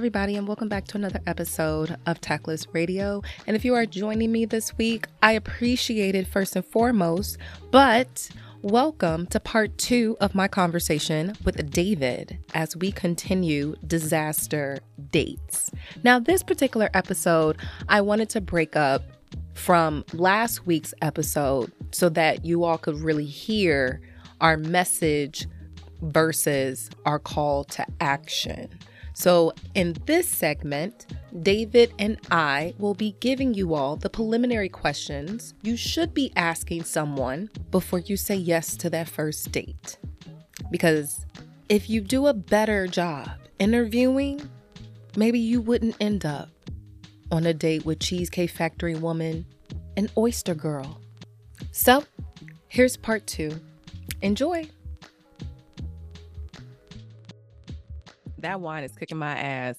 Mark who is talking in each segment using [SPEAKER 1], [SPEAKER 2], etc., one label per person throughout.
[SPEAKER 1] Everybody, and welcome back to another episode of Tactless Radio. And if you are joining me this week, I appreciate it first and foremost, but welcome to part two of my conversation with David as we continue disaster dates. Now, this particular episode, I wanted to break up from last week's episode so that you all could really hear our message versus our call to action. So, in this segment, David and I will be giving you all the preliminary questions you should be asking someone before you say yes to that first date. Because if you do a better job interviewing, maybe you wouldn't end up on a date with Cheesecake Factory woman and Oyster Girl. So, here's part two. Enjoy. That wine is kicking my ass.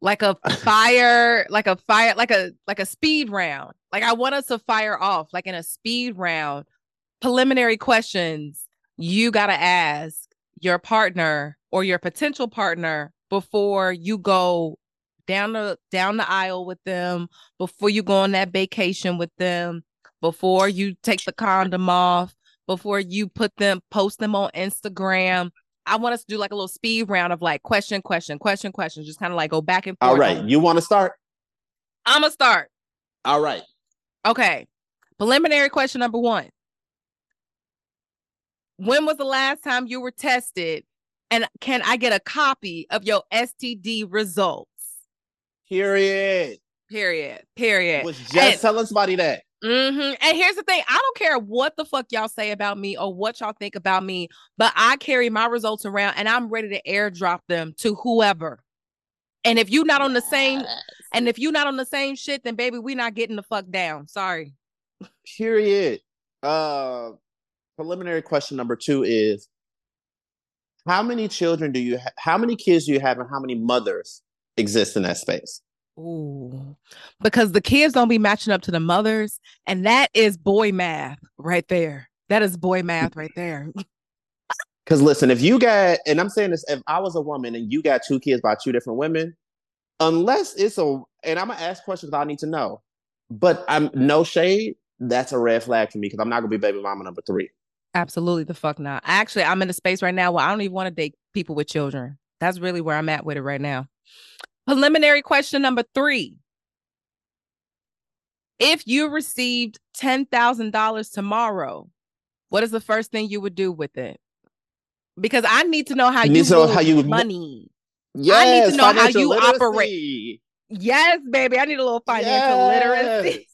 [SPEAKER 1] Like a fire like a fire like a like a speed round. Like i want us to fire off like in a speed round. Preliminary questions you got to ask your partner or your potential partner before you go down the down the aisle with them before you go on that vacation with them before you take the condom off before you put them post them on instagram I want us to do like a little speed round of like question, question, question, question, just kind of like go back and forth.
[SPEAKER 2] All right. You want to start?
[SPEAKER 1] I'm going to start.
[SPEAKER 2] All right.
[SPEAKER 1] Okay. Preliminary question number one When was the last time you were tested? And can I get a copy of your STD results?
[SPEAKER 2] Period.
[SPEAKER 1] Period. Period.
[SPEAKER 2] Was just and, telling somebody that.
[SPEAKER 1] Mm-hmm. And here's the thing I don't care what the fuck y'all say about me or what y'all think about me, but I carry my results around and I'm ready to airdrop them to whoever. And if you're not on the same, and if you're not on the same shit, then baby, we're not getting the fuck down. Sorry.
[SPEAKER 2] Period. Uh, preliminary question number two is: How many children do you? Ha- how many kids do you have, and how many mothers exist in that space?
[SPEAKER 1] Ooh, because the kids don't be matching up to the mothers, and that is boy math right there. That is boy math right there.
[SPEAKER 2] Because listen, if you got, and I'm saying this, if I was a woman and you got two kids by two different women, unless it's a, and I'm gonna ask questions I need to know, but I'm no shade. That's a red flag for me because I'm not gonna be baby mama number three.
[SPEAKER 1] Absolutely, the fuck not. Actually, I'm in a space right now where I don't even want to date people with children. That's really where I'm at with it right now. Preliminary question number three. If you received $10,000 tomorrow, what is the first thing you would do with it? Because I need to know how you, you how you money.
[SPEAKER 2] Yes,
[SPEAKER 1] I need to know how you
[SPEAKER 2] literacy.
[SPEAKER 1] operate. Yes, baby. I need a little financial yes. literacy.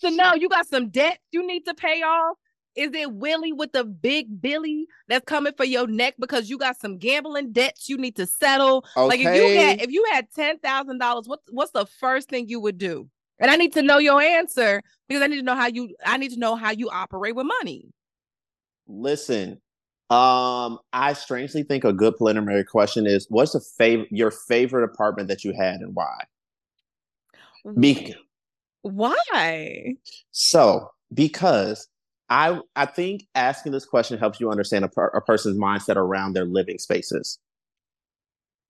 [SPEAKER 1] to know you got some debt you need to pay off. Is it Willie with the big Billy that's coming for your neck because you got some gambling debts you need to settle? Okay. Like if you had if you had ten thousand dollars, what's what's the first thing you would do? And I need to know your answer because I need to know how you I need to know how you operate with money.
[SPEAKER 2] Listen, um, I strangely think a good preliminary question is what's the favorite your favorite apartment that you had and why?
[SPEAKER 1] Be- why?
[SPEAKER 2] So because I I think asking this question helps you understand a, per, a person's mindset around their living spaces,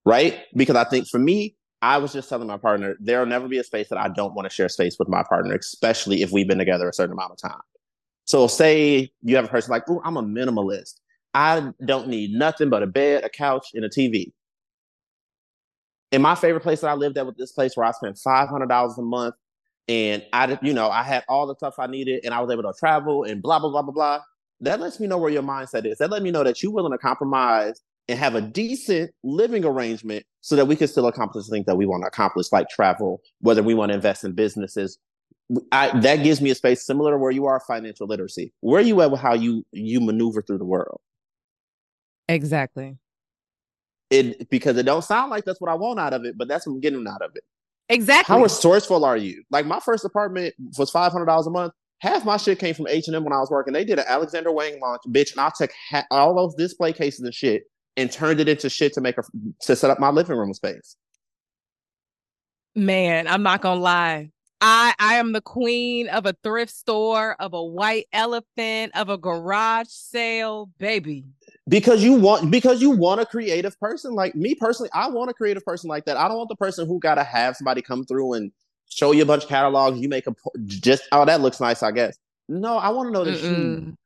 [SPEAKER 2] right? Because I think for me, I was just telling my partner there'll never be a space that I don't want to share space with my partner, especially if we've been together a certain amount of time. So say you have a person like, oh, I'm a minimalist. I don't need nothing but a bed, a couch, and a TV. In my favorite place that I lived at with this place where I spent five hundred dollars a month and I, you know, I had all the stuff I needed, and I was able to travel and blah blah blah blah blah. That lets me know where your mindset is. That let me know that you're willing to compromise and have a decent living arrangement so that we can still accomplish things that we want to accomplish, like travel, whether we want to invest in businesses. I, that gives me a space similar to where you are financial literacy. Where are you at with how you you maneuver through the world?
[SPEAKER 1] Exactly.
[SPEAKER 2] it because it don't sound like that's what I want out of it, but that's what I'm getting out of it.
[SPEAKER 1] Exactly.
[SPEAKER 2] How resourceful are you? Like my first apartment was five hundred dollars a month. Half my shit came from H and M when I was working. They did an Alexander Wang launch, bitch, and I took ha- all those display cases and shit and turned it into shit to make a to set up my living room space.
[SPEAKER 1] Man, I'm not gonna lie. I I am the queen of a thrift store, of a white elephant, of a garage sale, baby.
[SPEAKER 2] Because you want because you want a creative person like me personally. I want a creative person like that. I don't want the person who gotta have somebody come through and show you a bunch of catalogs. You make a just oh that looks nice, I guess. No, I want to know that Mm-mm. you.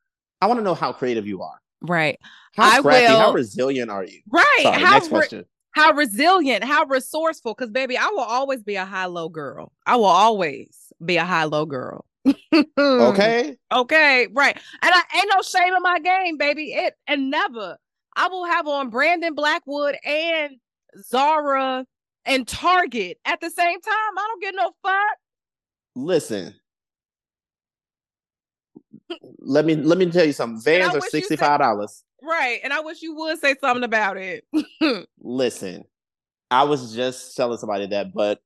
[SPEAKER 2] I want to know how creative you are.
[SPEAKER 1] Right.
[SPEAKER 2] How scrappy, will, how resilient are you?
[SPEAKER 1] Right.
[SPEAKER 2] Sorry,
[SPEAKER 1] how
[SPEAKER 2] next question. Re-
[SPEAKER 1] how resilient, how resourceful. Because baby, I will always be a high low girl. I will always be a high low girl.
[SPEAKER 2] Okay.
[SPEAKER 1] Okay. Right. And I ain't no shame in my game, baby. It and never. I will have on Brandon Blackwood and Zara and Target at the same time. I don't get no fuck.
[SPEAKER 2] Listen. let me let me tell you something. Vans are sixty five dollars.
[SPEAKER 1] Right. And I wish you would say something about it.
[SPEAKER 2] Listen, I was just telling somebody that, but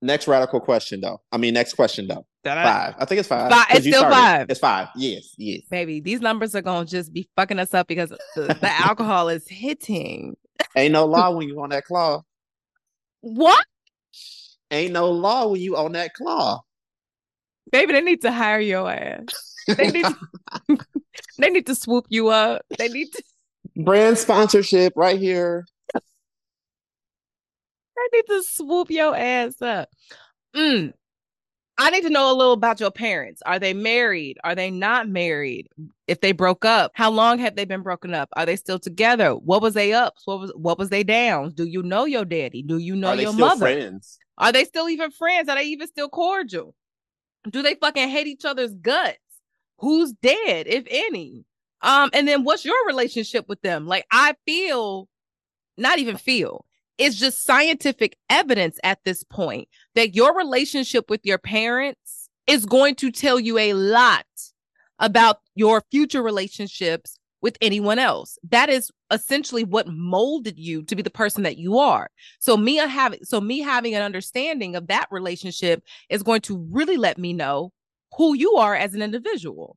[SPEAKER 2] next radical question though. I mean, next question though. Five. I think it's five.
[SPEAKER 1] five it's still started. five.
[SPEAKER 2] It's five. Yes, yes.
[SPEAKER 1] Baby, these numbers are gonna just be fucking us up because the, the alcohol is hitting.
[SPEAKER 2] Ain't no law when you on that claw.
[SPEAKER 1] What?
[SPEAKER 2] Ain't no law when you on that claw.
[SPEAKER 1] Baby, they need to hire your ass. They need to, they need to swoop you up. They need to
[SPEAKER 2] brand sponsorship right here.
[SPEAKER 1] They need to swoop your ass up. Mm. I need to know a little about your parents. Are they married? Are they not married? If they broke up, how long have they been broken up? Are they still together? What was they ups? What was what was they downs? Do you know your daddy? Do you know Are your mother?
[SPEAKER 2] Friends?
[SPEAKER 1] Are they still even friends? Are they even still cordial? Do they fucking hate each other's guts? who's dead, if any. Um, and then what's your relationship with them? Like, I feel, not even feel, it's just scientific evidence at this point that your relationship with your parents is going to tell you a lot about your future relationships with anyone else. That is essentially what molded you to be the person that you are. So me uh, having so me having an understanding of that relationship is going to really let me know who you are as an individual.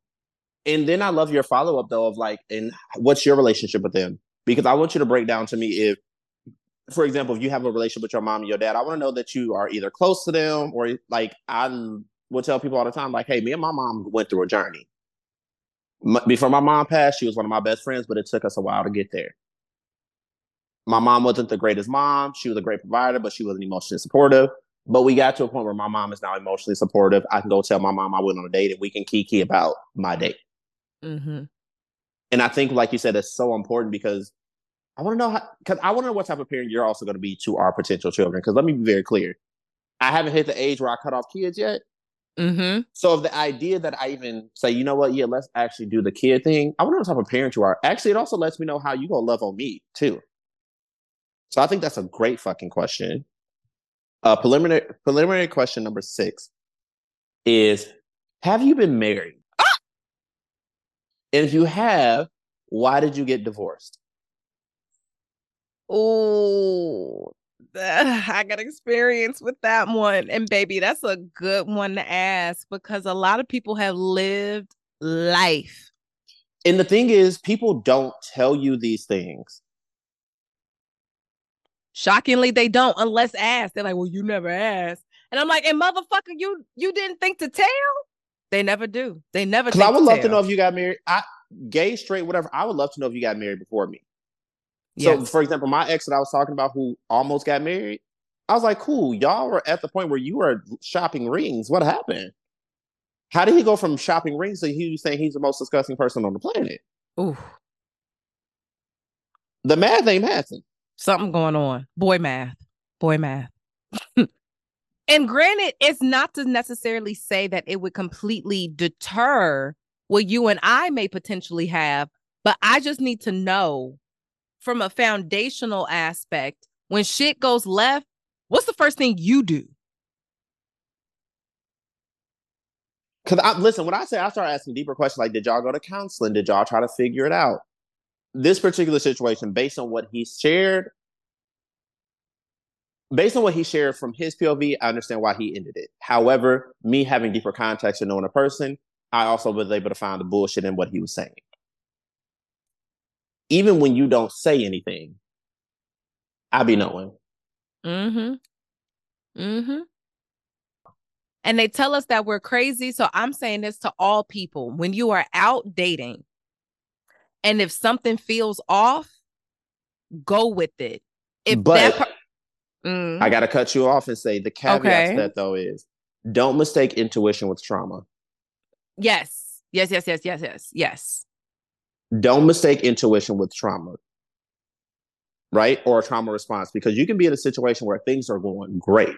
[SPEAKER 2] And then I love your follow up though of like, and what's your relationship with them? Because I want you to break down to me if, for example, if you have a relationship with your mom and your dad, I want to know that you are either close to them or like I will tell people all the time, like, hey, me and my mom went through a journey. Before my mom passed, she was one of my best friends, but it took us a while to get there. My mom wasn't the greatest mom. She was a great provider, but she wasn't emotionally supportive. But we got to a point where my mom is now emotionally supportive. I can go tell my mom I went on a date and we can kiki about my date. Mm-hmm. And I think, like you said, it's so important because I want to know how, because I want to know what type of parent you're also going to be to our potential children. Because let me be very clear, I haven't hit the age where I cut off kids yet. Mm-hmm. So if the idea that I even say, you know what, yeah, let's actually do the kid thing, I want to know what type of parent you are. Actually, it also lets me know how you gonna love on me too. So I think that's a great fucking question. Uh, preliminary preliminary question number six is: Have you been married? Ah! And if you have, why did you get divorced?
[SPEAKER 1] Oh, I got experience with that one. And baby, that's a good one to ask because a lot of people have lived life.
[SPEAKER 2] And the thing is, people don't tell you these things.
[SPEAKER 1] Shockingly, they don't unless asked. They're like, "Well, you never asked," and I'm like, "And motherfucker, you you didn't think to tell." They never do. They never.
[SPEAKER 2] Because I would love tell. to know if you got married. I gay, straight, whatever. I would love to know if you got married before me. So, yes. for example, my ex that I was talking about who almost got married, I was like, "Cool, y'all were at the point where you were shopping rings. What happened? How did he go from shopping rings to was saying he's the most disgusting person on the planet?" Ooh. The math ain't mathing
[SPEAKER 1] something going on. Boy math. Boy math. and granted, it's not to necessarily say that it would completely deter what you and I may potentially have, but I just need to know from a foundational aspect when shit goes left, what's the first thing you do?
[SPEAKER 2] Because I listen, when I say I start asking deeper questions like, did y'all go to counseling? Did y'all try to figure it out? this particular situation, based on what he shared, based on what he shared from his POV, I understand why he ended it. However, me having deeper context and knowing a person, I also was able to find the bullshit in what he was saying. Even when you don't say anything, I be knowing.
[SPEAKER 1] Mm-hmm. Mm-hmm. And they tell us that we're crazy. So I'm saying this to all people. When you are out dating, and if something feels off, go with it. If
[SPEAKER 2] but
[SPEAKER 1] that per-
[SPEAKER 2] Mm. I gotta cut you off and say the caveat okay. to that though is don't mistake intuition with trauma.
[SPEAKER 1] Yes. Yes, yes, yes, yes, yes, yes.
[SPEAKER 2] Don't mistake intuition with trauma. Right? Or a trauma response because you can be in a situation where things are going great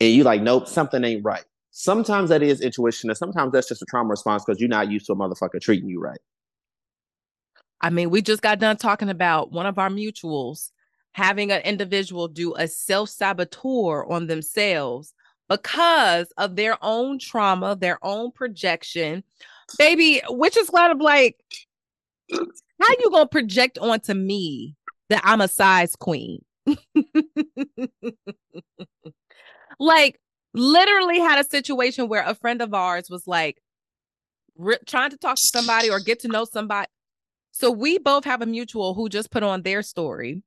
[SPEAKER 2] and you like, nope, something ain't right. Sometimes that is intuition, and sometimes that's just a trauma response because you're not used to a motherfucker treating you right.
[SPEAKER 1] I mean, we just got done talking about one of our mutuals having an individual do a self saboteur on themselves because of their own trauma, their own projection. Baby, which is kind of like, how you gonna project onto me that I'm a size queen? like literally had a situation where a friend of ours was like re- trying to talk to somebody or get to know somebody. So we both have a mutual who just put on their story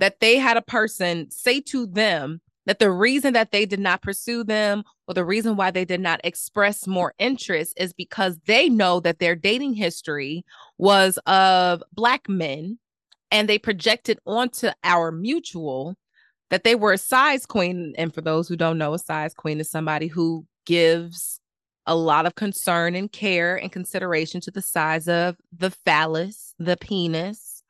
[SPEAKER 1] that they had a person say to them that the reason that they did not pursue them or the reason why they did not express more interest is because they know that their dating history was of black men and they projected onto our mutual that they were a size queen. And for those who don't know, a size queen is somebody who gives a lot of concern and care and consideration to the size of the phallus, the penis.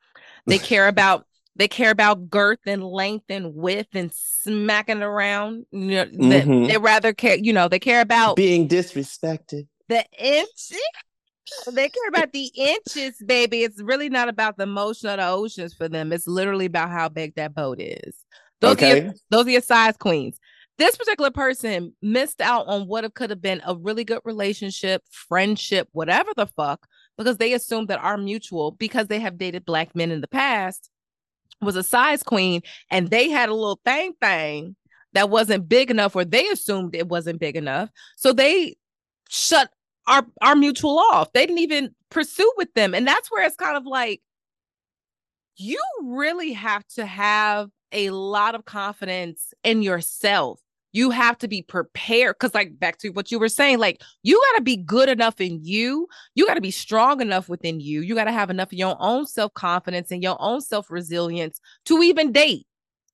[SPEAKER 1] They care about they care about girth and length and width and smacking around. You know, mm-hmm. they, they rather care, you know, they care about
[SPEAKER 2] being disrespected.
[SPEAKER 1] The inches they care about the inches, baby. It's really not about the motion of the oceans for them. It's literally about how big that boat is. Those okay. are your, those are your size queens. This particular person missed out on what could have been a really good relationship, friendship, whatever the fuck, because they assumed that our mutual, because they have dated black men in the past, was a size queen, and they had a little thing thing that wasn't big enough, or they assumed it wasn't big enough. So they shut our our mutual off. They didn't even pursue with them. And that's where it's kind of like you really have to have a lot of confidence in yourself. You have to be prepared because, like, back to what you were saying, like, you got to be good enough in you. You got to be strong enough within you. You got to have enough of your own self confidence and your own self resilience to even date.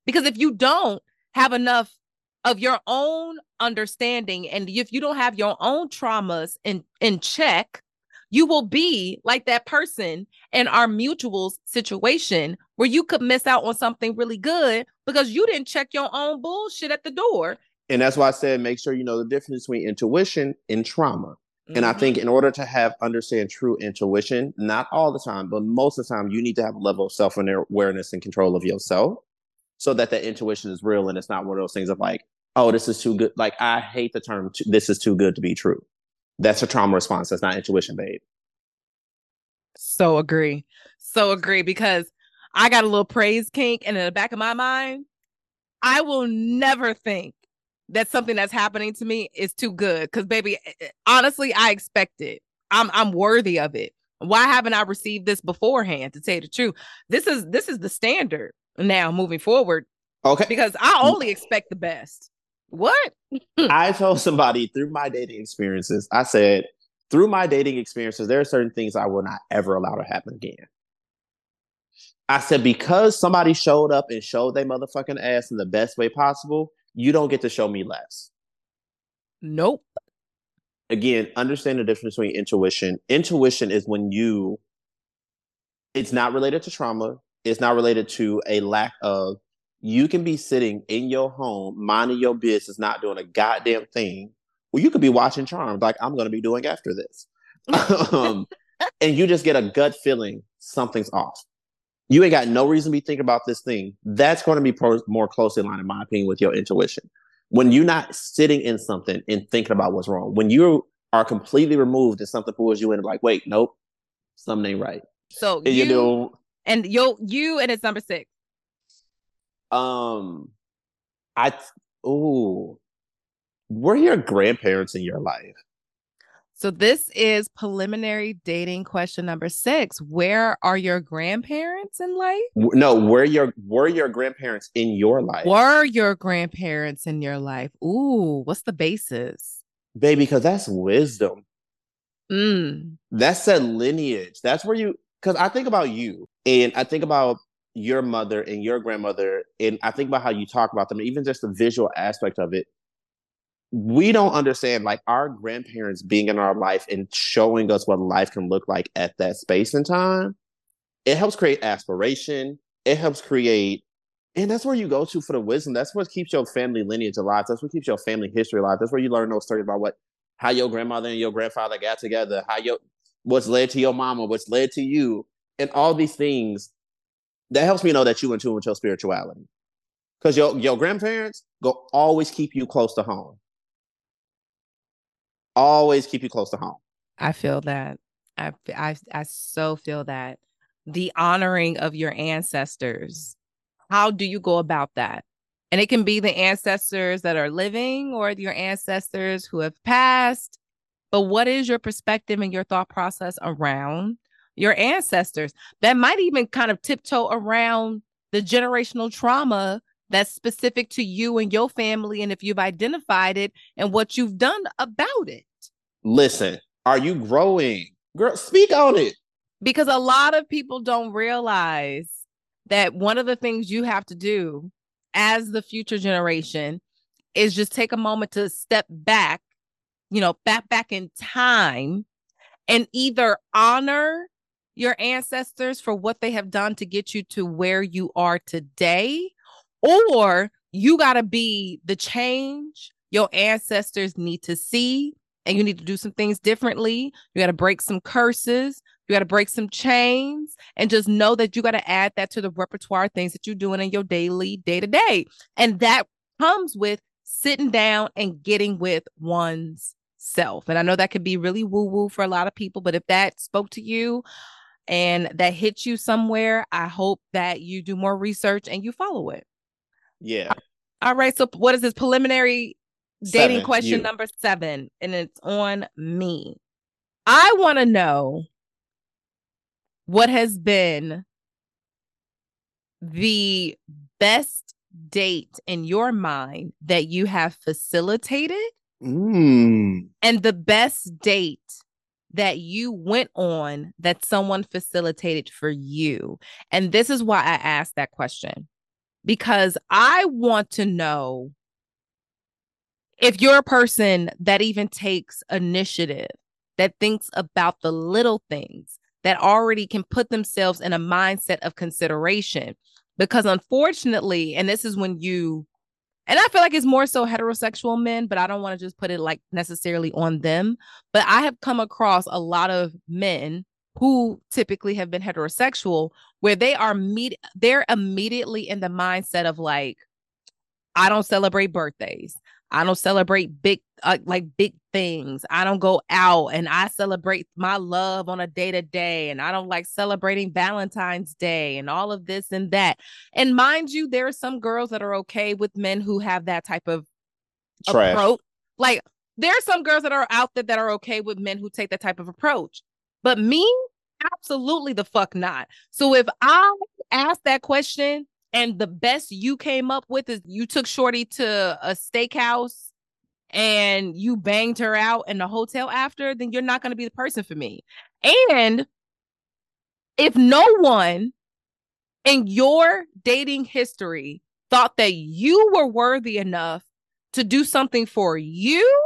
[SPEAKER 1] Because if you don't have enough of your own understanding and if you don't have your own traumas in in check you will be like that person in our mutuals situation where you could miss out on something really good because you didn't check your own bullshit at the door.
[SPEAKER 2] And that's why I said make sure you know the difference between intuition and trauma. Mm-hmm. And I think mm-hmm. in order to have understand true intuition, not all the time, but most of the time, you need to have a level of self awareness and control of yourself so that the intuition is real and it's not one of those things of like, oh, this is too good. Like, I hate the term, this is too good to be true. That's a trauma response. That's not intuition, babe.
[SPEAKER 1] So agree. So agree because I got a little praise kink, and in the back of my mind, I will never think that something that's happening to me is too good. Because, baby, eh, eh, honestly, I expect it. I'm I'm worthy of it. Why haven't I received this beforehand? To tell you the truth, this is this is the standard now moving forward.
[SPEAKER 2] Okay,
[SPEAKER 1] because I only expect the best. What?
[SPEAKER 2] I told somebody through my dating experiences, I said, through my dating experiences, there are certain things I will not ever allow to happen again. I said, because somebody showed up and showed their motherfucking ass in the best way possible, you don't get to show me less.
[SPEAKER 1] Nope.
[SPEAKER 2] Again, understand the difference between intuition. Intuition is when you, it's not related to trauma, it's not related to a lack of, you can be sitting in your home, minding your business, not doing a goddamn thing. Well, you could be watching Charmed, like I'm going to be doing after this. um, and you just get a gut feeling something's off you ain't got no reason to be thinking about this thing. That's going to be pro- more closely line, in my opinion, with your intuition. When you're not sitting in something and thinking about what's wrong, when you are completely removed and something pulls you in, like, wait, nope, something ain't right.
[SPEAKER 1] So and you, you and you, you, and it's number six.
[SPEAKER 2] Um, I ooh, were your grandparents in your life?
[SPEAKER 1] So this is preliminary dating question number six. Where are your grandparents in life?
[SPEAKER 2] No, were your were your grandparents in your life?
[SPEAKER 1] Were your grandparents in your life? Ooh, what's the basis?
[SPEAKER 2] Baby, because that's wisdom.
[SPEAKER 1] Mm.
[SPEAKER 2] That's that lineage. That's where you because I think about you and I think about your mother and your grandmother, and I think about how you talk about them, even just the visual aspect of it we don't understand like our grandparents being in our life and showing us what life can look like at that space and time it helps create aspiration it helps create and that's where you go to for the wisdom. That's what keeps your family lineage alive. That's what keeps your family history alive. That's where you learn those stories about what how your grandmother and your grandfather got together how your what's led to your mama what's led to you and all these things that helps me know that you in tune with your spirituality. Because your, your grandparents go always keep you close to home always keep you close to home.
[SPEAKER 1] I feel that. I, I, I so feel that. The honoring of your ancestors. How do you go about that? And it can be the ancestors that are living or your ancestors who have passed. But what is your perspective and your thought process around your ancestors? That might even kind of tiptoe around the generational trauma that's specific to you and your family and if you've identified it and what you've done about it.
[SPEAKER 2] Listen, are you growing? Girl, speak on it.
[SPEAKER 1] Because a lot of people don't realize that one of the things you have to do as the future generation is just take a moment to step back, you know, back back in time and either honor your ancestors for what they have done to get you to where you are today or you got to be the change your ancestors need to see and you need to do some things differently. You got to break some curses. You got to break some chains and just know that you got to add that to the repertoire things that you're doing in your daily day to day. And that comes with sitting down and getting with one's self. And I know that could be really woo woo for a lot of people, but if that spoke to you and that hit you somewhere, I hope that you do more research and you follow it.
[SPEAKER 2] Yeah.
[SPEAKER 1] All right. So, what is this preliminary dating seven, question you. number seven? And it's on me. I want to know what has been the best date in your mind that you have facilitated
[SPEAKER 2] mm.
[SPEAKER 1] and the best date that you went on that someone facilitated for you. And this is why I asked that question because I want to know if you're a person that even takes initiative, that thinks about the little things, that already can put themselves in a mindset of consideration. Because unfortunately, and this is when you, and I feel like it's more so heterosexual men, but I don't want to just put it like necessarily on them. But I have come across a lot of men who typically have been heterosexual where they are meet they're immediately in the mindset of like I don't celebrate birthdays. I don't celebrate big uh, like big things. I don't go out and I celebrate my love on a day to day and I don't like celebrating Valentine's Day and all of this and that. And mind you there are some girls that are okay with men who have that type of Trash. approach. Like there are some girls that are out there that are okay with men who take that type of approach. But me, absolutely the fuck not. So if I ask that question and the best you came up with is you took Shorty to a steakhouse and you banged her out in the hotel after, then you're not going to be the person for me. And if no one in your dating history thought that you were worthy enough to do something for you,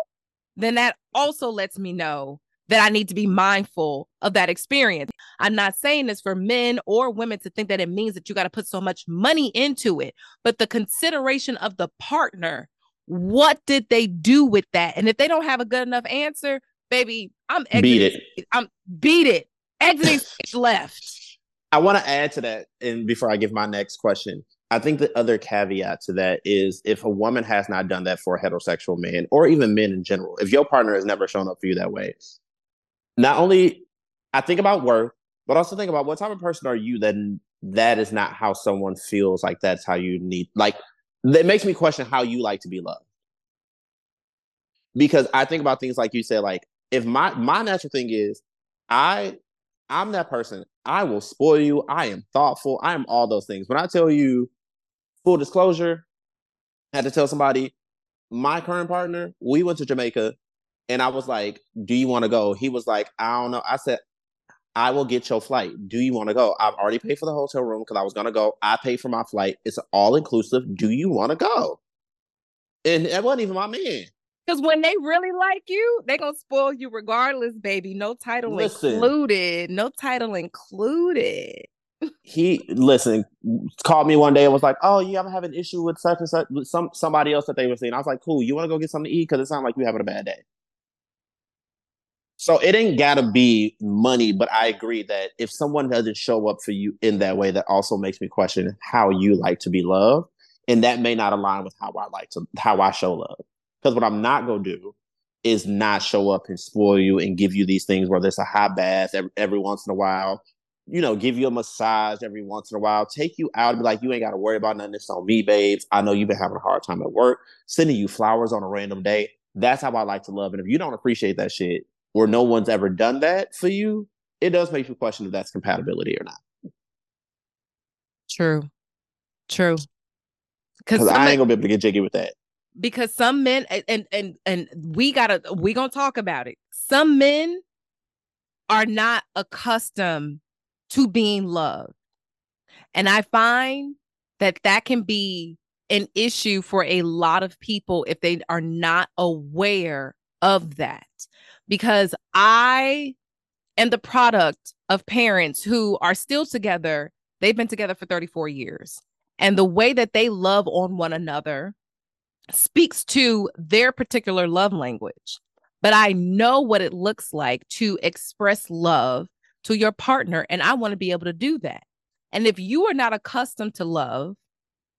[SPEAKER 1] then that also lets me know that I need to be mindful of that experience. I'm not saying this for men or women to think that it means that you got to put so much money into it, but the consideration of the partner, what did they do with that? And if they don't have a good enough answer, baby, I'm exiting.
[SPEAKER 2] Beat it.
[SPEAKER 1] I'm beat it. Exiting left.
[SPEAKER 2] I want to add to that, and before I give my next question, I think the other caveat to that is if a woman has not done that for a heterosexual man or even men in general, if your partner has never shown up for you that way, not only I think about work, but also think about what type of person are you that that is not how someone feels like that's how you need like that makes me question how you like to be loved. Because I think about things like you said, like if my my natural thing is I I'm that person. I will spoil you. I am thoughtful. I am all those things. When I tell you full disclosure, I had to tell somebody, my current partner, we went to Jamaica and I was like, Do you want to go? He was like, I don't know. I said, I will get your flight. Do you want to go? I've already paid for the hotel room because I was gonna go. I paid for my flight. It's all inclusive. Do you want to go? And it wasn't even my man.
[SPEAKER 1] Because when they really like you, they gonna spoil you regardless, baby. No title listen, included. No title included.
[SPEAKER 2] he listen called me one day and was like, "Oh, yeah, I'm having an issue with such and such with some somebody else that they were seeing." I was like, "Cool, you want to go get something to eat? Because it sounds like you having a bad day." So it ain't gotta be money, but I agree that if someone doesn't show up for you in that way, that also makes me question how you like to be loved, and that may not align with how I like to how I show love. Because what I'm not gonna do is not show up and spoil you and give you these things where there's a hot bath every, every once in a while, you know, give you a massage every once in a while, take you out and be like, you ain't got to worry about nothing. It's on me, babes. I know you've been having a hard time at work, sending you flowers on a random day. That's how I like to love. And if you don't appreciate that shit, or no one's ever done that for you, it does make you question if that's compatibility or not.
[SPEAKER 1] True. True.
[SPEAKER 2] Because I ain't gonna be able to get jiggy with that.
[SPEAKER 1] Because some men and and and we gotta we gonna talk about it. Some men are not accustomed to being loved. And I find that that can be an issue for a lot of people if they are not aware of that because I am the product of parents who are still together. They've been together for 34 years. And the way that they love on one another speaks to their particular love language. But I know what it looks like to express love to your partner. And I want to be able to do that. And if you are not accustomed to love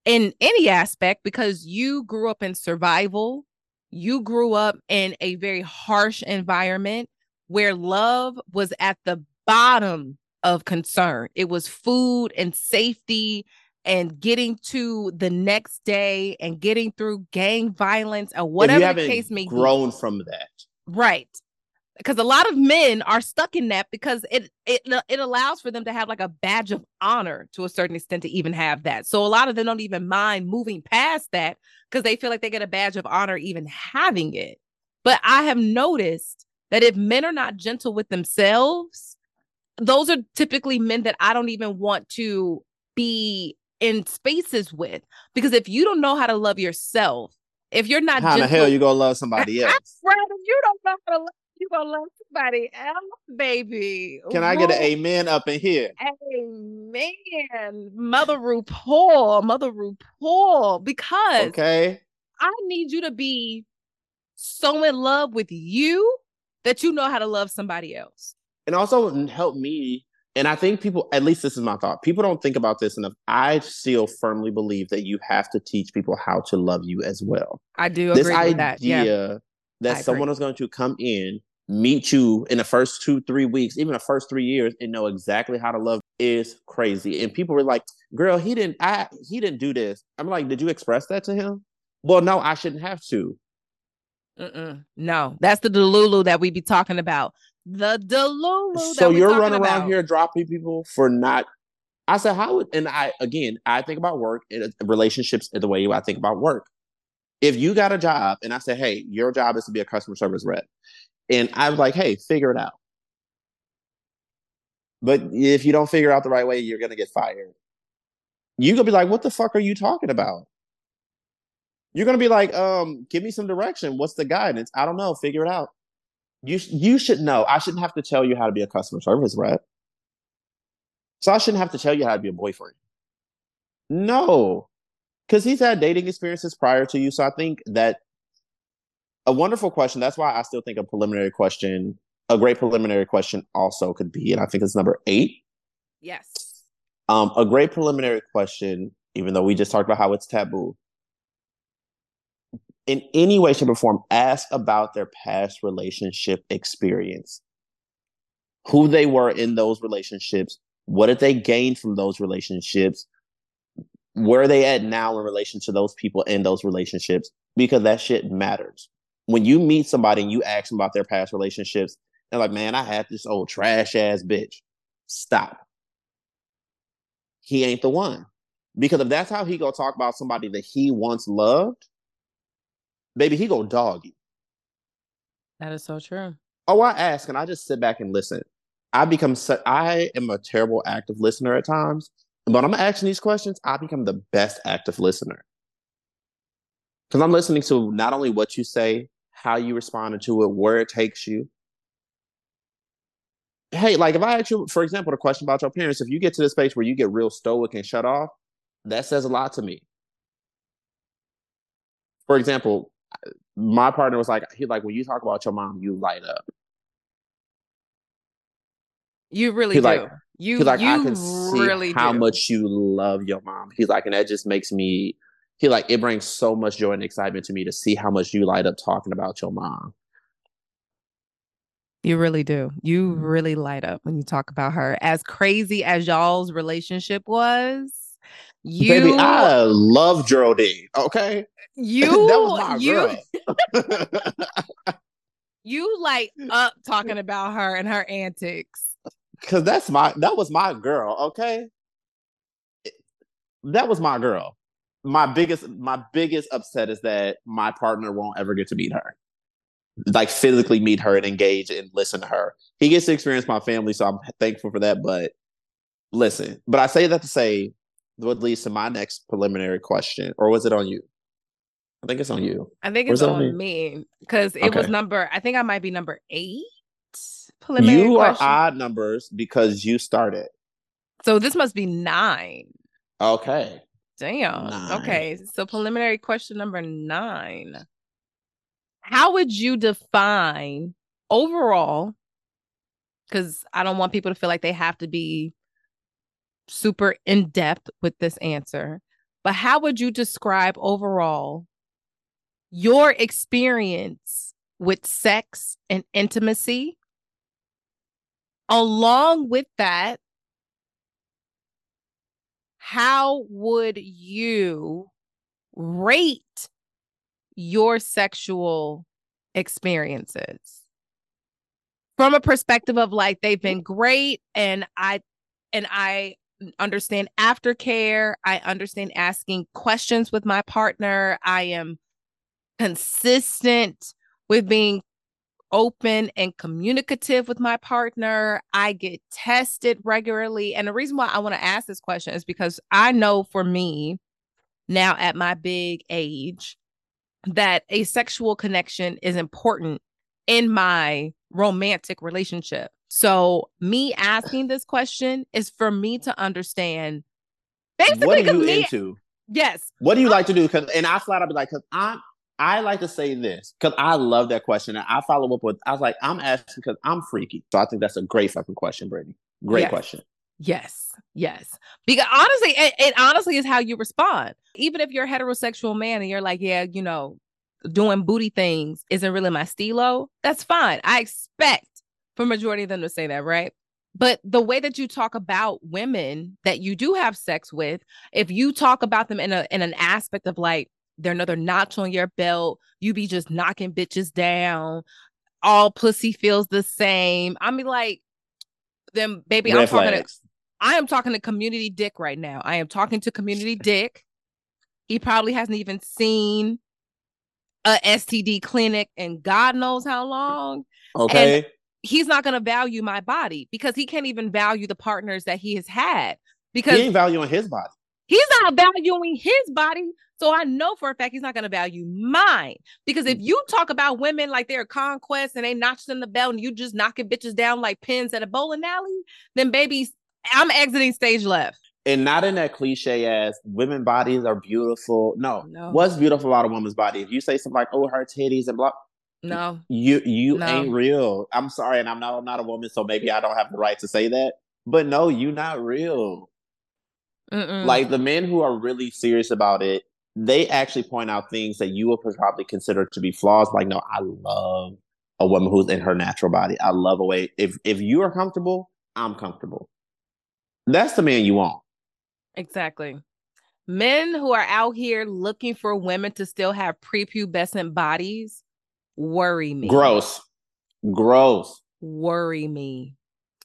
[SPEAKER 1] in any aspect because you grew up in survival, you grew up in a very harsh environment where love was at the bottom of concern. It was food and safety and getting to the next day and getting through gang violence or whatever the case may
[SPEAKER 2] grown be. Grown from that.
[SPEAKER 1] Right because a lot of men are stuck in that because it it it allows for them to have like a badge of honor to a certain extent to even have that. So a lot of them don't even mind moving past that because they feel like they get a badge of honor even having it. But I have noticed that if men are not gentle with themselves, those are typically men that I don't even want to be in spaces with because if you don't know how to love yourself, if you're not
[SPEAKER 2] how gentle, the hell you gonna love somebody else?
[SPEAKER 1] Right, if you don't know how to love you gonna love somebody else, baby.
[SPEAKER 2] Can I get an amen up in here?
[SPEAKER 1] Amen. Mother RuPaul, Mother RuPaul, because
[SPEAKER 2] okay,
[SPEAKER 1] I need you to be so in love with you that you know how to love somebody else.
[SPEAKER 2] And also help me. And I think people, at least this is my thought, people don't think about this enough. I still firmly believe that you have to teach people how to love you as well.
[SPEAKER 1] I do this idea that. Yeah.
[SPEAKER 2] that someone is going to come in meet you in the first two, three weeks, even the first three years, and know exactly how to love is crazy. And people were like, "Girl, he didn't. I he didn't do this." I'm like, "Did you express that to him?" Well, no, I shouldn't have to.
[SPEAKER 1] Mm-mm. No, that's the Delulu that we be talking about. The Delulu.
[SPEAKER 2] So you're running around here dropping people for not. I said, how would, and I, again, I think about work and uh, relationships the way I think about work. If you got a job and I said, hey, your job is to be a customer service rep, and I was like, hey, figure it out. But if you don't figure out the right way, you're gonna get fired. You're gonna be like, what the fuck are you talking about? You're gonna be like, um, give me some direction. What's the guidance? I don't know. Figure it out. You you should know. I shouldn't have to tell you how to be a customer service rep. So I shouldn't have to tell you how to be a boyfriend. No, because he's had dating experiences prior to you. So I think that a wonderful question. That's why I still think a preliminary question, a great preliminary question also could be, and I think it's number eight.
[SPEAKER 1] Yes.
[SPEAKER 2] Um, a great preliminary question, even though we just talked about how it's taboo. In any way, shape, or form, ask about their past relationship experience. Who they were in those relationships, what did they gain from those relationships? where are they at now in relation to those people in those relationships because that shit matters. When you meet somebody and you ask them about their past relationships, they're like, man, I had this old trash ass bitch. Stop. He ain't the one. Because if that's how he gonna talk about somebody that he once loved, baby, he gonna dog you.
[SPEAKER 1] That is so true.
[SPEAKER 2] Oh, I ask and I just sit back and listen. I become so, I am a terrible active listener at times, but I'm asking these questions. I become the best active listener because I'm listening to not only what you say, how you responded to it, where it takes you. Hey, like if I ask you, for example, the question about your parents, if you get to the space where you get real stoic and shut off, that says a lot to me. For example, my partner was like, he like when you talk about your mom, you light up.
[SPEAKER 1] You really he's do. Like, you,
[SPEAKER 2] he's like,
[SPEAKER 1] you
[SPEAKER 2] I can see really how do. much you love your mom. He's like, and that just makes me. He like it brings so much joy and excitement to me to see how much you light up talking about your mom.
[SPEAKER 1] You really do. You mm-hmm. really light up when you talk about her. As crazy as y'all's relationship was, you
[SPEAKER 2] Baby, I love Geraldine. Okay.
[SPEAKER 1] You that was my you, you light up talking about her and her antics
[SPEAKER 2] because that's my that was my girl. Okay, that was my girl. My biggest my biggest upset is that my partner won't ever get to meet her, like physically meet her and engage and listen to her. He gets to experience my family, so I'm thankful for that. But listen, but I say that to say what leads to my next preliminary question, or was it on you? I think it's on you.
[SPEAKER 1] I think it's on, me because it okay. was number. I think I might be number eight preliminary
[SPEAKER 2] You question? are odd numbers because you started.
[SPEAKER 1] So this must be nine.
[SPEAKER 2] Okay.
[SPEAKER 1] Damn. Nine. Okay. So preliminary question number nine. How would you define overall? Because I don't want people to feel like they have to be super in depth with this answer. But how would you describe overall your experience with sex and intimacy Along with that, how would you rate your sexual experiences? From a perspective of like they've been great and I and I understand aftercare, I understand asking questions with my partner, I am consistent with being open and communicative with my partner. I get tested regularly. And the reason why I want to ask this question is because I know for me, now at my big age, that a sexual connection is important in my romantic relationship. So, me asking this question is for me to understand
[SPEAKER 2] basically what are you me, into?
[SPEAKER 1] Yes.
[SPEAKER 2] What do you uh, like to do? Cause and I flat out be like, cause I'm I like to say this because I love that question. And I follow up with, I was like, I'm asking because I'm freaky. So I think that's a great fucking question, Brittany. Great
[SPEAKER 1] yes.
[SPEAKER 2] question.
[SPEAKER 1] Yes. Yes. Because honestly, it, it, honestly is how you respond. Even if you're a heterosexual man and you're like, yeah, you know, doing booty things isn't really my stilo, that's fine. I expect for majority of them to say that, right? But the way that you talk about women that you do have sex with, if you talk about them in a in an aspect of like, they're another notch on your belt. You be just knocking bitches down. All pussy feels the same. I mean, like, then baby, Red I'm talking to I am talking to community dick right now. I am talking to community dick. He probably hasn't even seen a STD clinic and God knows how long.
[SPEAKER 2] Okay.
[SPEAKER 1] And he's not going to value my body because he can't even value the partners that he has had because
[SPEAKER 2] he ain't valuing his body.
[SPEAKER 1] He's not valuing his body. So I know for a fact he's not going to value mine. Because if mm. you talk about women like they're conquest and they notched in the belt and you just knocking bitches down like pins at a bowling alley, then baby, I'm exiting stage left.
[SPEAKER 2] And not in that cliche as women bodies are beautiful. No. no. What's beautiful about a woman's body? If you say something like, oh, her titties and blah.
[SPEAKER 1] No.
[SPEAKER 2] You you no. ain't real. I'm sorry, and I'm not I'm not a woman, so maybe I don't have the right to say that. But no, you not real. Mm-mm. Like the men who are really serious about it, they actually point out things that you would probably consider to be flaws. Like, no, I love a woman who's in her natural body. I love a way. If if you are comfortable, I'm comfortable. That's the man you want.
[SPEAKER 1] Exactly. Men who are out here looking for women to still have prepubescent bodies worry me.
[SPEAKER 2] Gross. Gross.
[SPEAKER 1] Worry me.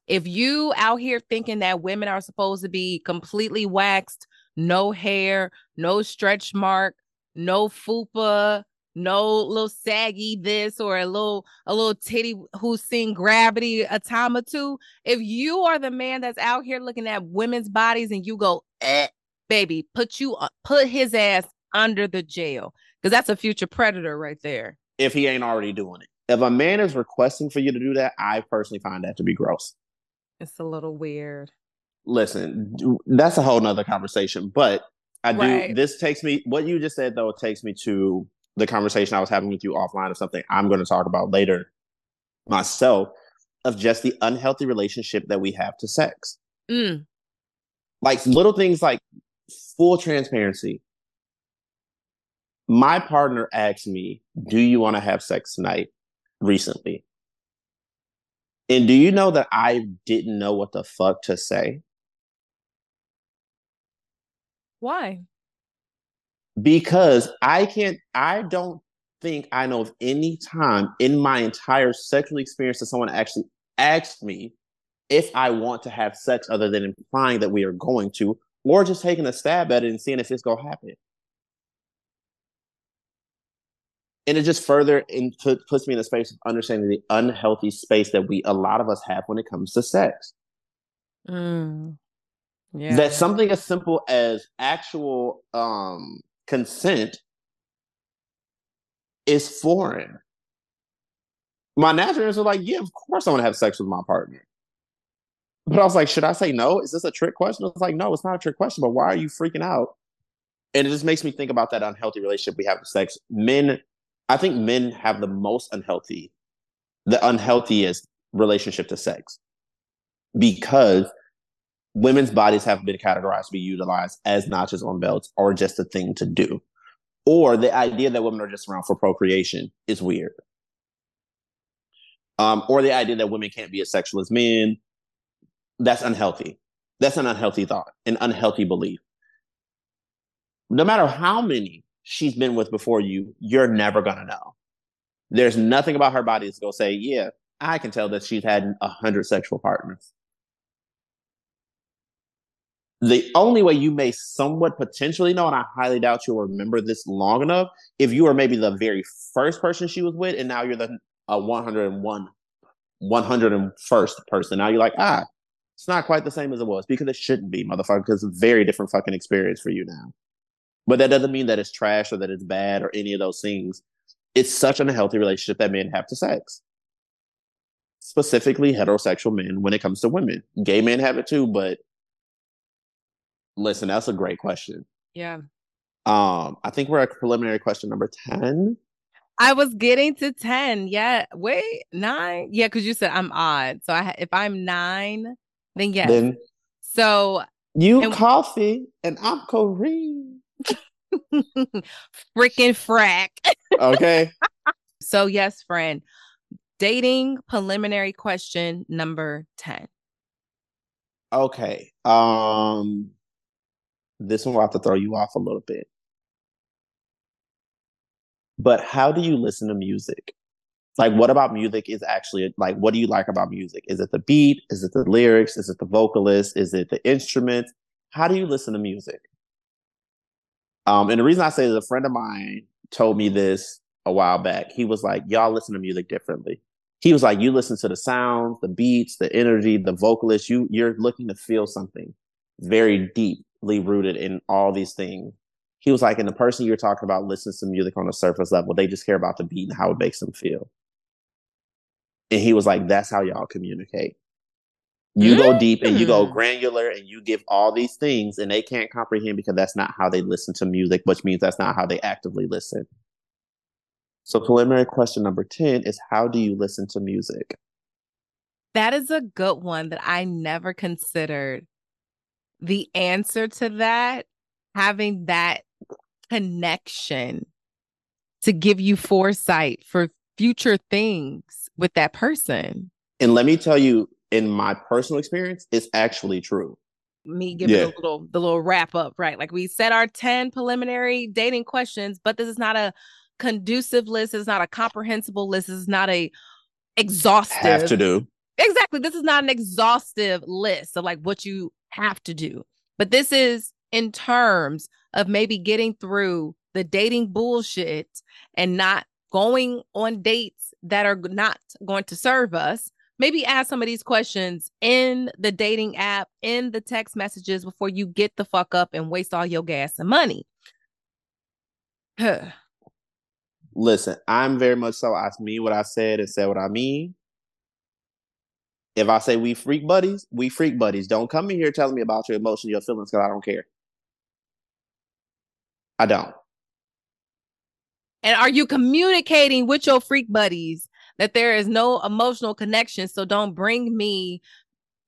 [SPEAKER 1] If you out here thinking that women are supposed to be completely waxed, no hair, no stretch mark, no fupa, no little saggy this or a little a little titty who's seen gravity a time or two. If you are the man that's out here looking at women's bodies and you go, eh, baby, put you uh, put his ass under the jail because that's a future predator right there.
[SPEAKER 2] If he ain't already doing it. If a man is requesting for you to do that, I personally find that to be gross.
[SPEAKER 1] It's a little weird.
[SPEAKER 2] Listen, that's a whole nother conversation. But I do right. this takes me what you just said though, takes me to the conversation I was having with you offline of something I'm going to talk about later myself of just the unhealthy relationship that we have to sex. Mm. Like little things like full transparency. My partner asked me, Do you want to have sex tonight recently? And do you know that I didn't know what the fuck to say?
[SPEAKER 1] Why?
[SPEAKER 2] Because I can't, I don't think I know of any time in my entire sexual experience that someone actually asked me if I want to have sex other than implying that we are going to, or just taking a stab at it and seeing if it's going to happen. and it just further in, puts me in a space of understanding the unhealthy space that we a lot of us have when it comes to sex. Mm. Yeah. That something as simple as actual um, consent is foreign. My natural answer was like, yeah, of course I want to have sex with my partner. But I was like, should I say no? Is this a trick question? I was like, no, it's not a trick question, but why are you freaking out? And it just makes me think about that unhealthy relationship we have with sex. Men I think men have the most unhealthy, the unhealthiest relationship to sex because women's bodies have been categorized to be utilized as notches on belts or just a thing to do. Or the idea that women are just around for procreation is weird. Um, or the idea that women can't be as sexual as men, that's unhealthy. That's an unhealthy thought, an unhealthy belief. No matter how many she's been with before you, you're never gonna know. There's nothing about her body that's gonna say, yeah, I can tell that she's had a hundred sexual partners. The only way you may somewhat potentially know, and I highly doubt you'll remember this long enough, if you are maybe the very first person she was with, and now you're the uh, 101, 101st person. Now you're like, ah, it's not quite the same as it was because it shouldn't be, motherfucker, because it's a very different fucking experience for you now. But that doesn't mean that it's trash or that it's bad or any of those things. It's such an unhealthy relationship that men have to sex. Specifically heterosexual men when it comes to women. Gay men have it too, but listen, that's a great question.
[SPEAKER 1] Yeah.
[SPEAKER 2] Um, I think we're at preliminary question number 10.
[SPEAKER 1] I was getting to 10. Yeah. Wait, nine. Yeah, because you said I'm odd. So I if I'm nine, then yes. Then so
[SPEAKER 2] you and, coffee and I'm Corrine.
[SPEAKER 1] Freaking frack.
[SPEAKER 2] Okay.
[SPEAKER 1] so, yes, friend, dating preliminary question number 10.
[SPEAKER 2] Okay. Um, this one will have to throw you off a little bit. But how do you listen to music? Like, what about music is actually like, what do you like about music? Is it the beat? Is it the lyrics? Is it the vocalist? Is it the instruments? How do you listen to music? Um, and the reason I say that a friend of mine told me this a while back. He was like, "Y'all listen to music differently." He was like, "You listen to the sounds, the beats, the energy, the vocalist. You you're looking to feel something very deeply rooted in all these things." He was like, "And the person you're talking about listens to music on a surface level. They just care about the beat and how it makes them feel." And he was like, "That's how y'all communicate." You go deep and you go mm. granular and you give all these things and they can't comprehend because that's not how they listen to music, which means that's not how they actively listen. So preliminary question number 10 is how do you listen to music?
[SPEAKER 1] That is a good one that I never considered. The answer to that, having that connection to give you foresight for future things with that person.
[SPEAKER 2] And let me tell you, in my personal experience, it's actually true.
[SPEAKER 1] me giving yeah. the little the little wrap up, right? Like we said our 10 preliminary dating questions, but this is not a conducive list, it's not a comprehensible list, it's not a exhaustive
[SPEAKER 2] have to do.
[SPEAKER 1] Exactly. This is not an exhaustive list of like what you have to do. But this is in terms of maybe getting through the dating bullshit and not going on dates that are not going to serve us maybe ask some of these questions in the dating app, in the text messages before you get the fuck up and waste all your gas and money.
[SPEAKER 2] Listen, I'm very much so. I mean what I said and said what I mean. If I say we freak buddies, we freak buddies. Don't come in here telling me about your emotions, your feelings, because I don't care. I don't.
[SPEAKER 1] And are you communicating with your freak buddies that there is no emotional connection. So don't bring me,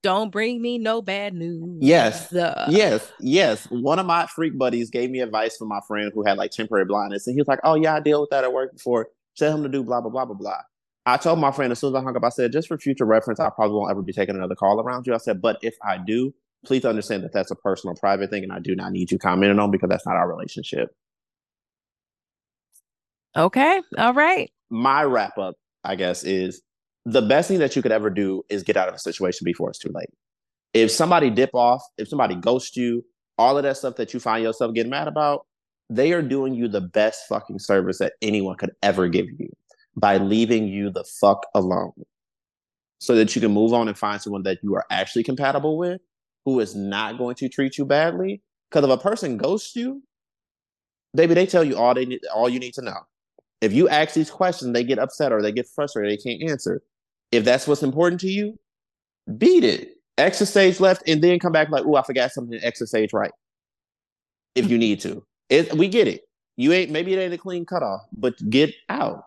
[SPEAKER 1] don't bring me no bad news.
[SPEAKER 2] Yes. Uh, yes. Yes. One of my freak buddies gave me advice from my friend who had like temporary blindness. And he was like, Oh, yeah, I deal with that at work before. Tell him to do blah, blah, blah, blah, blah. I told my friend as soon as I hung up, I said, just for future reference, I probably won't ever be taking another call around you. I said, but if I do, please understand that that's a personal, private thing, and I do not need you commenting on because that's not our relationship.
[SPEAKER 1] Okay. All right.
[SPEAKER 2] My wrap up I guess, is the best thing that you could ever do is get out of a situation before it's too late. If somebody dip off, if somebody ghost you, all of that stuff that you find yourself getting mad about, they are doing you the best fucking service that anyone could ever give you by leaving you the fuck alone so that you can move on and find someone that you are actually compatible with who is not going to treat you badly. Because if a person ghosts you, baby, they tell you all they need, all you need to know. If you ask these questions, they get upset or they get frustrated, they can't answer. If that's what's important to you, beat it. Stage left and then come back like, oh, I forgot something, stage right. If you need to. It, we get it. You ain't maybe it ain't a clean cutoff, but get out.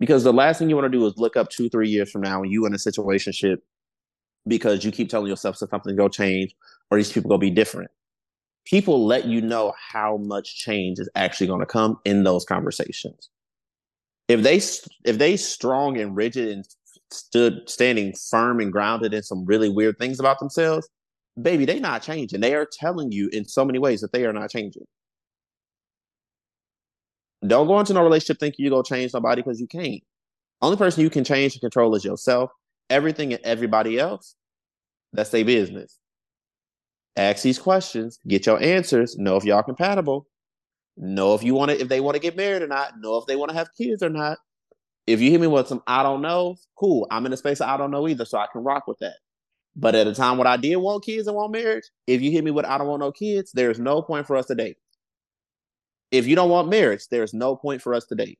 [SPEAKER 2] Because the last thing you want to do is look up two, three years from now and you in a situation because you keep telling yourself something's gonna change or these people gonna be different. People let you know how much change is actually gonna come in those conversations. If they if they strong and rigid and stood standing firm and grounded in some really weird things about themselves, baby, they not changing. They are telling you in so many ways that they are not changing. Don't go into no relationship thinking you're gonna change somebody because you can't. Only person you can change and control is yourself. Everything and everybody else, that's their business. Ask these questions, get your answers, know if y'all compatible, know if you want to, if they want to get married or not, know if they want to have kids or not. If you hit me with some I don't know, cool. I'm in a space I don't know either, so I can rock with that. But at a time when I did want kids and want marriage, if you hit me with I don't want no kids, there's no point for us to date. If you don't want marriage, there's no point for us to date.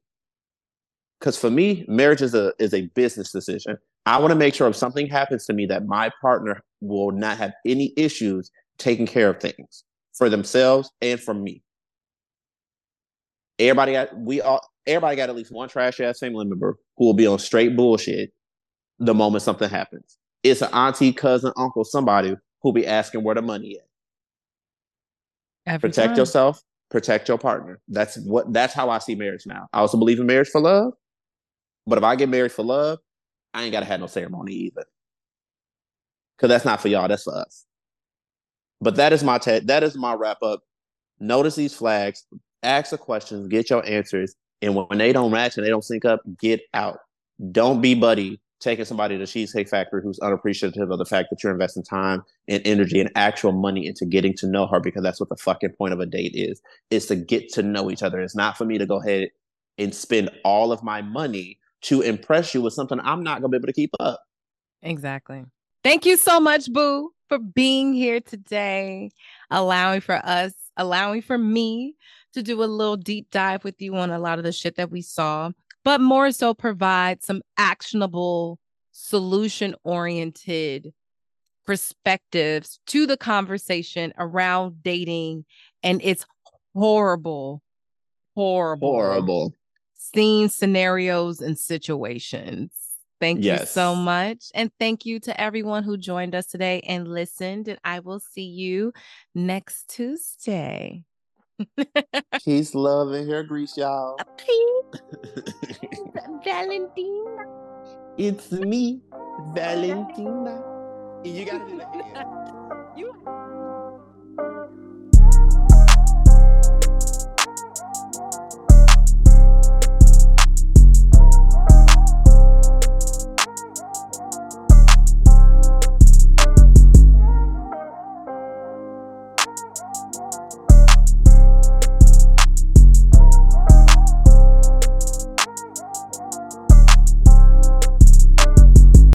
[SPEAKER 2] Because for me, marriage is a is a business decision. I want to make sure if something happens to me that my partner will not have any issues taking care of things for themselves and for me. Everybody got we all everybody got at least one trash ass family member who will be on straight bullshit the moment something happens. It's an auntie, cousin, uncle, somebody who'll be asking where the money is. Every protect time. yourself, protect your partner. That's what that's how I see marriage now. I also believe in marriage for love. But if I get married for love, I ain't gotta have no ceremony either. Cause that's not for y'all, that's for us. But that is my te- that is my wrap up. Notice these flags, ask the questions, get your answers, and when they don't match and they don't sync up, get out. Don't be buddy taking somebody to Cheesecake Factory who's unappreciative of the fact that you're investing time and energy and actual money into getting to know her because that's what the fucking point of a date is. Is to get to know each other. It's not for me to go ahead and spend all of my money to impress you with something I'm not gonna be able to keep up.
[SPEAKER 1] Exactly. Thank you so much, Boo for being here today, allowing for us, allowing for me to do a little deep dive with you on a lot of the shit that we saw, but more so provide some actionable, solution oriented perspectives to the conversation around dating and its horrible, horrible,
[SPEAKER 2] horrible
[SPEAKER 1] scene scenarios and situations. Thank yes. you so much. And thank you to everyone who joined us today and listened. And I will see you next Tuesday.
[SPEAKER 2] Peace, love, and hair grease, y'all.
[SPEAKER 1] Valentina.
[SPEAKER 2] It's me, Valentina. You gotta do the
[SPEAKER 1] You